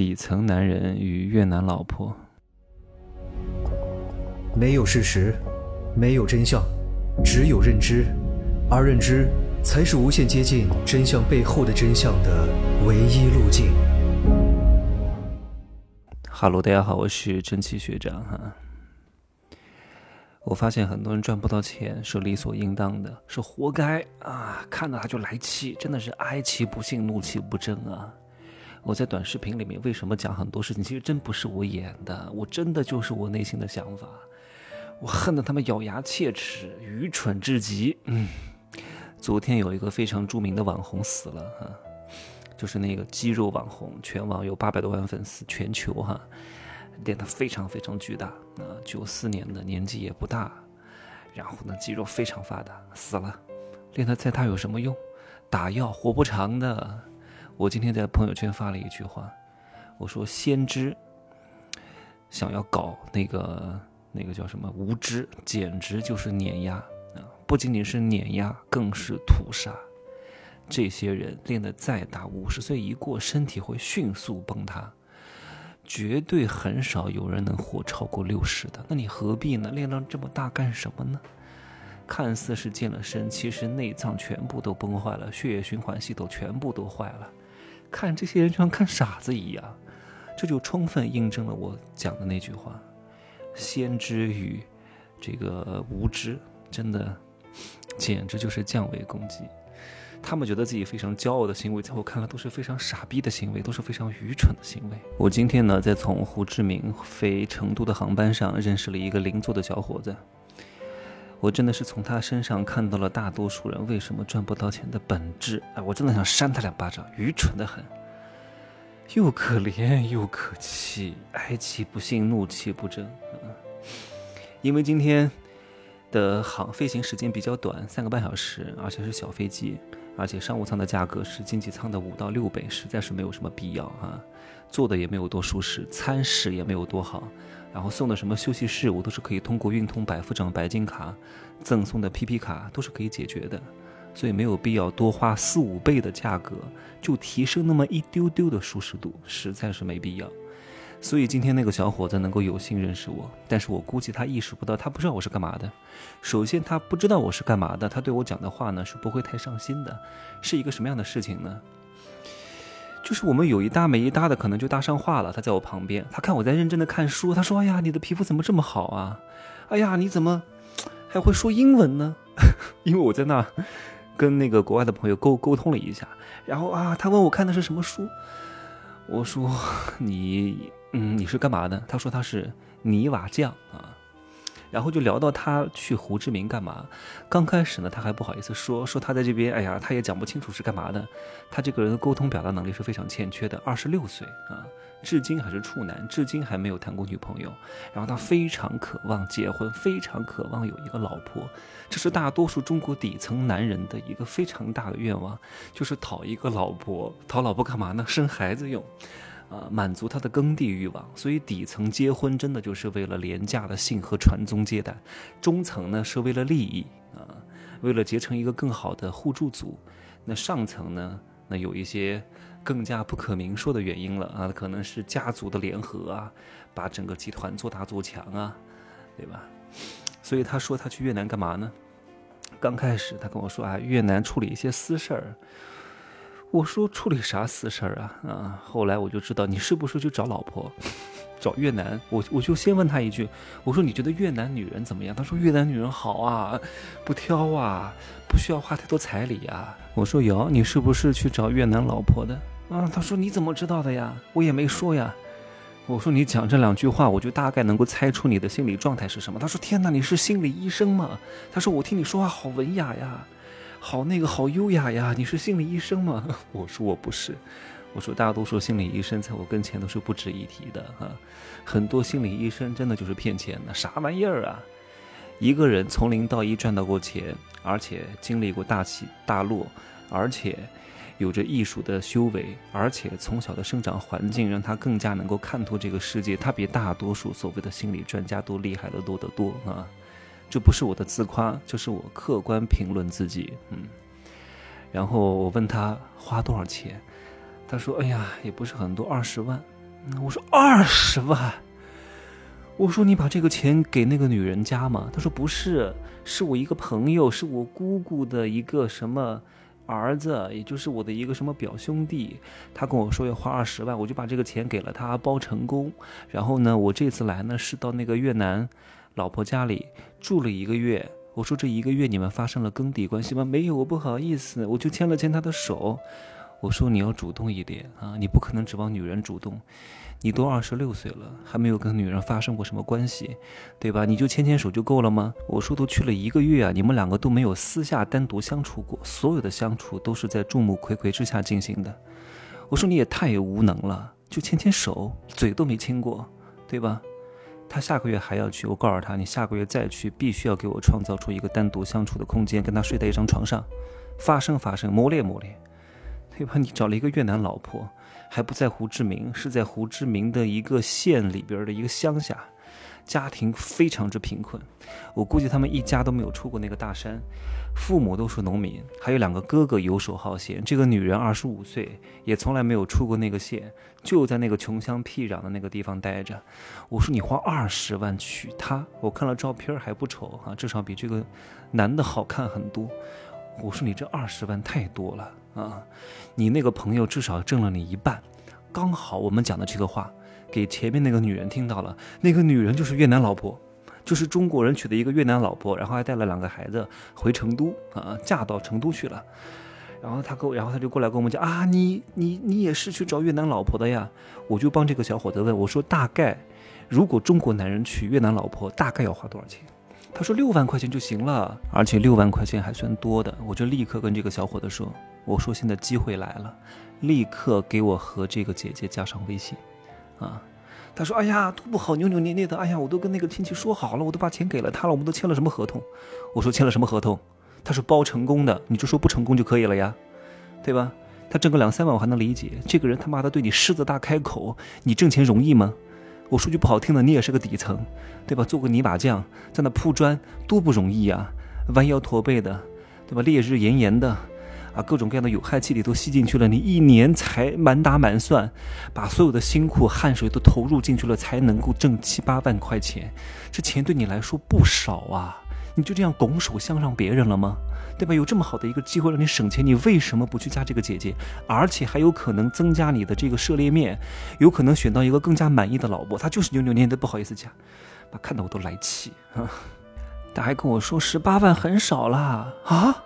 底层男人与越南老婆。没有事实，没有真相，只有认知，而认知才是无限接近真相背后的真相的唯一路径。哈喽，大家好，我是蒸汽学长哈。我发现很多人赚不到钱是理所应当的，是活该啊！看到他就来气，真的是哀其不幸，怒其不争啊！我在短视频里面为什么讲很多事情，其实真不是我演的，我真的就是我内心的想法。我恨得他们咬牙切齿，愚蠢至极。嗯，昨天有一个非常著名的网红死了哈，就是那个肌肉网红，全网有八百多万粉丝，全球哈。练得非常非常巨大，啊，九四年的年纪也不大，然后呢，肌肉非常发达，死了，练得再大有什么用？打药活不长的。我今天在朋友圈发了一句话，我说：先知想要搞那个那个叫什么无知，简直就是碾压啊！不仅仅是碾压，更是屠杀。这些人练得再大，五十岁一过，身体会迅速崩塌。绝对很少有人能活超过六十的，那你何必呢？练到这么大干什么呢？看似是健了身，其实内脏全部都崩坏了，血液循环系统全部都坏了。看这些人就像看傻子一样，这就充分印证了我讲的那句话：先知与这个无知，真的简直就是降维攻击。他们觉得自己非常骄傲的行为，在我看来都是非常傻逼的行为，都是非常愚蠢的行为。我今天呢，在从胡志明飞成都的航班上，认识了一个邻座的小伙子。我真的是从他身上看到了大多数人为什么赚不到钱的本质。哎，我真的想扇他两巴掌，愚蠢的很，又可怜又可气，哀其不幸，怒其不争。因为今天的航飞行时间比较短，三个半小时，而且是小飞机。而且商务舱的价格是经济舱的五到六倍，实在是没有什么必要哈。坐的也没有多舒适，餐食也没有多好，然后送的什么休息室，我都是可以通过运通百夫长白金卡赠送的 PP 卡都是可以解决的，所以没有必要多花四五倍的价格就提升那么一丢丢的舒适度，实在是没必要。所以今天那个小伙子能够有幸认识我，但是我估计他意识不到，他不知道我是干嘛的。首先，他不知道我是干嘛的，他对我讲的话呢是不会太上心的。是一个什么样的事情呢？就是我们有一搭没一搭的，可能就搭上话了。他在我旁边，他看我在认真的看书，他说：“哎呀，你的皮肤怎么这么好啊？哎呀，你怎么还会说英文呢？” 因为我在那跟那个国外的朋友沟沟通了一下，然后啊，他问我看的是什么书，我说：“ 你。”嗯，你是干嘛的？他说他是泥瓦匠啊，然后就聊到他去胡志明干嘛。刚开始呢，他还不好意思说，说他在这边，哎呀，他也讲不清楚是干嘛的。他这个人的沟通表达能力是非常欠缺的。二十六岁啊，至今还是处男，至今还没有谈过女朋友。然后他非常渴望结婚，非常渴望有一个老婆，这是大多数中国底层男人的一个非常大的愿望，就是讨一个老婆。讨老婆干嘛呢？生孩子用。啊，满足他的耕地欲望，所以底层结婚真的就是为了廉价的性和传宗接代，中层呢是为了利益啊，为了结成一个更好的互助组，那上层呢，那有一些更加不可明说的原因了啊，可能是家族的联合啊，把整个集团做大做强啊，对吧？所以他说他去越南干嘛呢？刚开始他跟我说啊，越南处理一些私事儿。我说处理啥私事儿啊啊！后来我就知道你是不是去找老婆，找越南？我我就先问他一句，我说你觉得越南女人怎么样？他说越南女人好啊，不挑啊，不需要花太多彩礼啊。我说有，你是不是去找越南老婆的？啊，他说你怎么知道的呀？我也没说呀。我说你讲这两句话，我就大概能够猜出你的心理状态是什么。他说天哪，你是心理医生吗？他说我听你说话好文雅呀。好那个好优雅呀！你是心理医生吗？我说我不是，我说大多数心理医生在我跟前都是不值一提的哈，很多心理医生真的就是骗钱的，啥玩意儿啊？一个人从零到一赚到过钱，而且经历过大起大落，而且有着艺术的修为，而且从小的生长环境让他更加能够看透这个世界，他比大多数所谓的心理专家都厉害的多得多啊！这不是我的自夸，就是我客观评论自己。嗯，然后我问他花多少钱，他说：“哎呀，也不是很多，二十万。”我说二十万。我说你把这个钱给那个女人家吗？他说不是，是我一个朋友，是我姑姑的一个什么儿子，也就是我的一个什么表兄弟。他跟我说要花二十万，我就把这个钱给了他，包成功。然后呢，我这次来呢是到那个越南老婆家里住了一个月。我说这一个月你们发生了耕地关系吗？没有，我不好意思，我就牵了牵她的手。我说你要主动一点啊，你不可能指望女人主动。你都二十六岁了，还没有跟女人发生过什么关系，对吧？你就牵牵手就够了吗？我说都去了一个月啊，你们两个都没有私下单独相处过，所有的相处都是在众目睽睽之下进行的。我说你也太无能了，就牵牵手，嘴都没亲过，对吧？他下个月还要去，我告诉他，你下个月再去，必须要给我创造出一个单独相处的空间，跟他睡在一张床上，发生发生，磨练磨练，对吧？你找了一个越南老婆。还不在胡志明，是在胡志明的一个县里边的一个乡下，家庭非常之贫困。我估计他们一家都没有出过那个大山，父母都是农民，还有两个哥哥游手好闲。这个女人二十五岁，也从来没有出过那个县，就在那个穷乡僻壤的那个地方待着。我说你花二十万娶她，我看了照片还不丑啊，至少比这个男的好看很多。我说你这二十万太多了。啊，你那个朋友至少挣了你一半，刚好我们讲的这个话给前面那个女人听到了。那个女人就是越南老婆，就是中国人娶的一个越南老婆，然后还带了两个孩子回成都啊，嫁到成都去了。然后他跟，然后他就过来跟我们讲啊，你你你也是去找越南老婆的呀？我就帮这个小伙子问，我说大概如果中国男人娶越南老婆，大概要花多少钱？他说六万块钱就行了，而且六万块钱还算多的。我就立刻跟这个小伙子说：“我说现在机会来了，立刻给我和这个姐姐加上微信。”啊，他说：“哎呀，都不好，扭扭捏捏的。哎呀，我都跟那个亲戚说好了，我都把钱给了他了，我们都签了什么合同？”我说：“签了什么合同？”他说：“包成功的，你就说不成功就可以了呀，对吧？他挣个两三万我还能理解，这个人他妈的对你狮子大开口，你挣钱容易吗？”我说句不好听的，你也是个底层，对吧？做个泥瓦匠，在那铺砖多不容易呀，弯腰驼背的，对吧？烈日炎炎的，啊，各种各样的有害气体都吸进去了，你一年才满打满算，把所有的辛苦汗水都投入进去了，才能够挣七八万块钱，这钱对你来说不少啊。你就这样拱手相让别人了吗？对吧？有这么好的一个机会让你省钱，你为什么不去加这个姐姐？而且还有可能增加你的这个涉猎面，有可能选到一个更加满意的老婆。他就是扭扭捏捏的，不好意思加，把看到我都来气啊！他还跟我说十八万很少啦啊！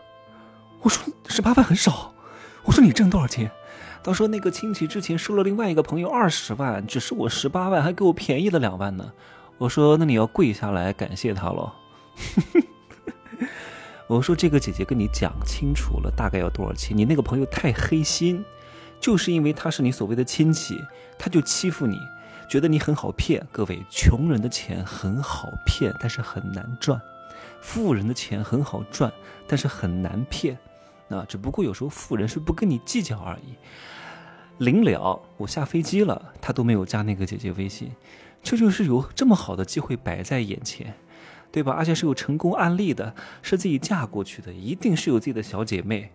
我说十八万很少，我说你挣多少钱？他说那个亲戚之前收了另外一个朋友二十万，只是我十八万，还给我便宜了两万呢。我说那你要跪下来感谢他喽。我说这个姐姐跟你讲清楚了，大概要多少钱？你那个朋友太黑心，就是因为他是你所谓的亲戚，他就欺负你，觉得你很好骗。各位，穷人的钱很好骗，但是很难赚；富人的钱很好赚，但是很难骗。啊，只不过有时候富人是不跟你计较而已。临了，我下飞机了，他都没有加那个姐姐微信，这就是有这么好的机会摆在眼前。对吧？而且是有成功案例的，是自己嫁过去的，一定是有自己的小姐妹，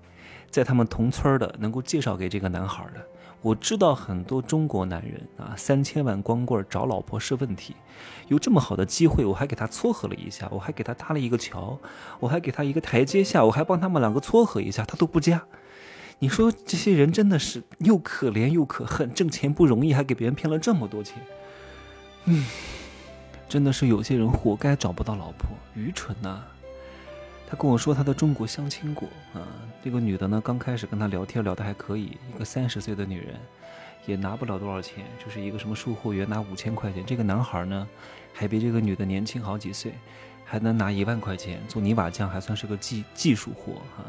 在他们同村的，能够介绍给这个男孩的。我知道很多中国男人啊，三千万光棍找老婆是问题，有这么好的机会，我还给他撮合了一下，我还给他搭了一个桥，我还给他一个台阶下，我还帮他们两个撮合一下，他都不加。你说这些人真的是又可怜又可恨，挣钱不容易，还给别人骗了这么多钱，嗯。真的是有些人活该找不到老婆，愚蠢呐！他跟我说他在中国相亲过啊，这个女的呢，刚开始跟他聊天聊得还可以，一个三十岁的女人，也拿不了多少钱，就是一个什么售货员拿五千块钱，这个男孩呢，还比这个女的年轻好几岁，还能拿一万块钱做泥瓦匠，还算是个技技术活啊，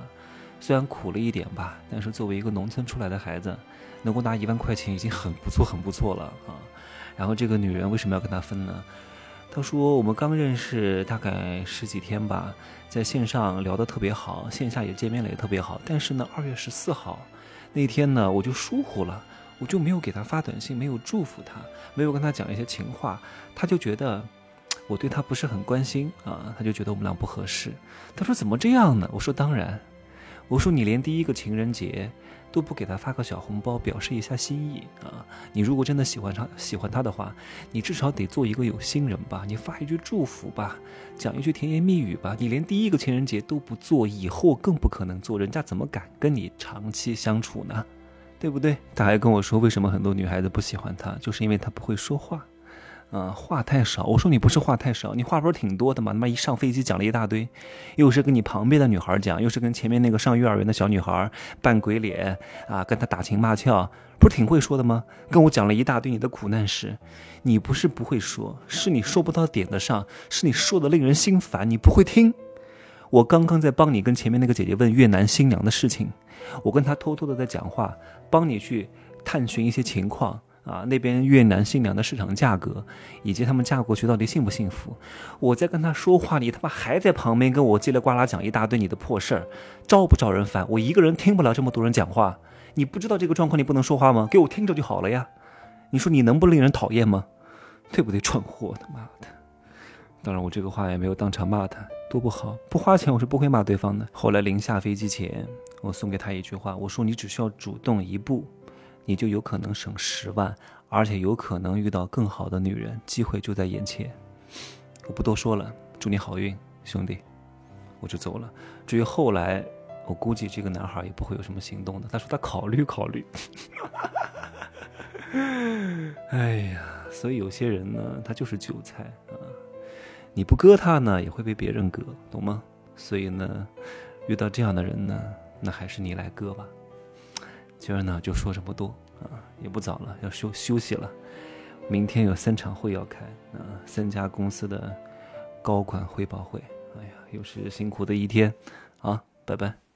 虽然苦了一点吧，但是作为一个农村出来的孩子，能够拿一万块钱已经很不错很不错了啊。然后这个女人为什么要跟他分呢？他说：“我们刚认识大概十几天吧，在线上聊得特别好，线下也见面了也特别好。但是呢，二月十四号那天呢，我就疏忽了，我就没有给他发短信，没有祝福他，没有跟他讲一些情话。他就觉得我对他不是很关心啊，他就觉得我们俩不合适。他说怎么这样呢？我说当然，我说你连第一个情人节都不给他发个小红包，表示一下心意啊！你如果真的喜欢他，喜欢他的话，你至少得做一个有心人吧，你发一句祝福吧，讲一句甜言蜜语吧。你连第一个情人节都不做，以后更不可能做，人家怎么敢跟你长期相处呢？对不对？他还跟我说，为什么很多女孩子不喜欢他，就是因为他不会说话。嗯，话太少。我说你不是话太少，你话不是挺多的吗？他妈一上飞机讲了一大堆，又是跟你旁边的女孩讲，又是跟前面那个上幼儿园的小女孩扮鬼脸啊，跟他打情骂俏，不是挺会说的吗？跟我讲了一大堆你的苦难史。你不是不会说，是你说不到点子上，是你说的令人心烦，你不会听。我刚刚在帮你跟前面那个姐姐问越南新娘的事情，我跟她偷偷的在讲话，帮你去探寻一些情况。啊，那边越南新娘的市场价格，以及他们嫁过去到底幸不幸福？我在跟他说话，你他妈还在旁边跟我叽里呱啦讲一大堆你的破事儿，招不招人烦？我一个人听不了这么多人讲话，你不知道这个状况你不能说话吗？给我听着就好了呀！你说你能不令人讨厌吗？对不对？蠢货，他妈的！当然我这个话也没有当场骂他，多不好，不花钱我是不会骂对方的。后来临下飞机前，我送给他一句话，我说你只需要主动一步。你就有可能省十万，而且有可能遇到更好的女人，机会就在眼前。我不多说了，祝你好运，兄弟，我就走了。至于后来，我估计这个男孩也不会有什么行动的。他说他考虑考虑。哎呀，所以有些人呢，他就是韭菜啊，你不割他呢，也会被别人割，懂吗？所以呢，遇到这样的人呢，那还是你来割吧。今儿呢就说这么多啊，也不早了，要休休息了。明天有三场会要开啊，三家公司的高管汇报会。哎呀，又是辛苦的一天，啊，拜拜。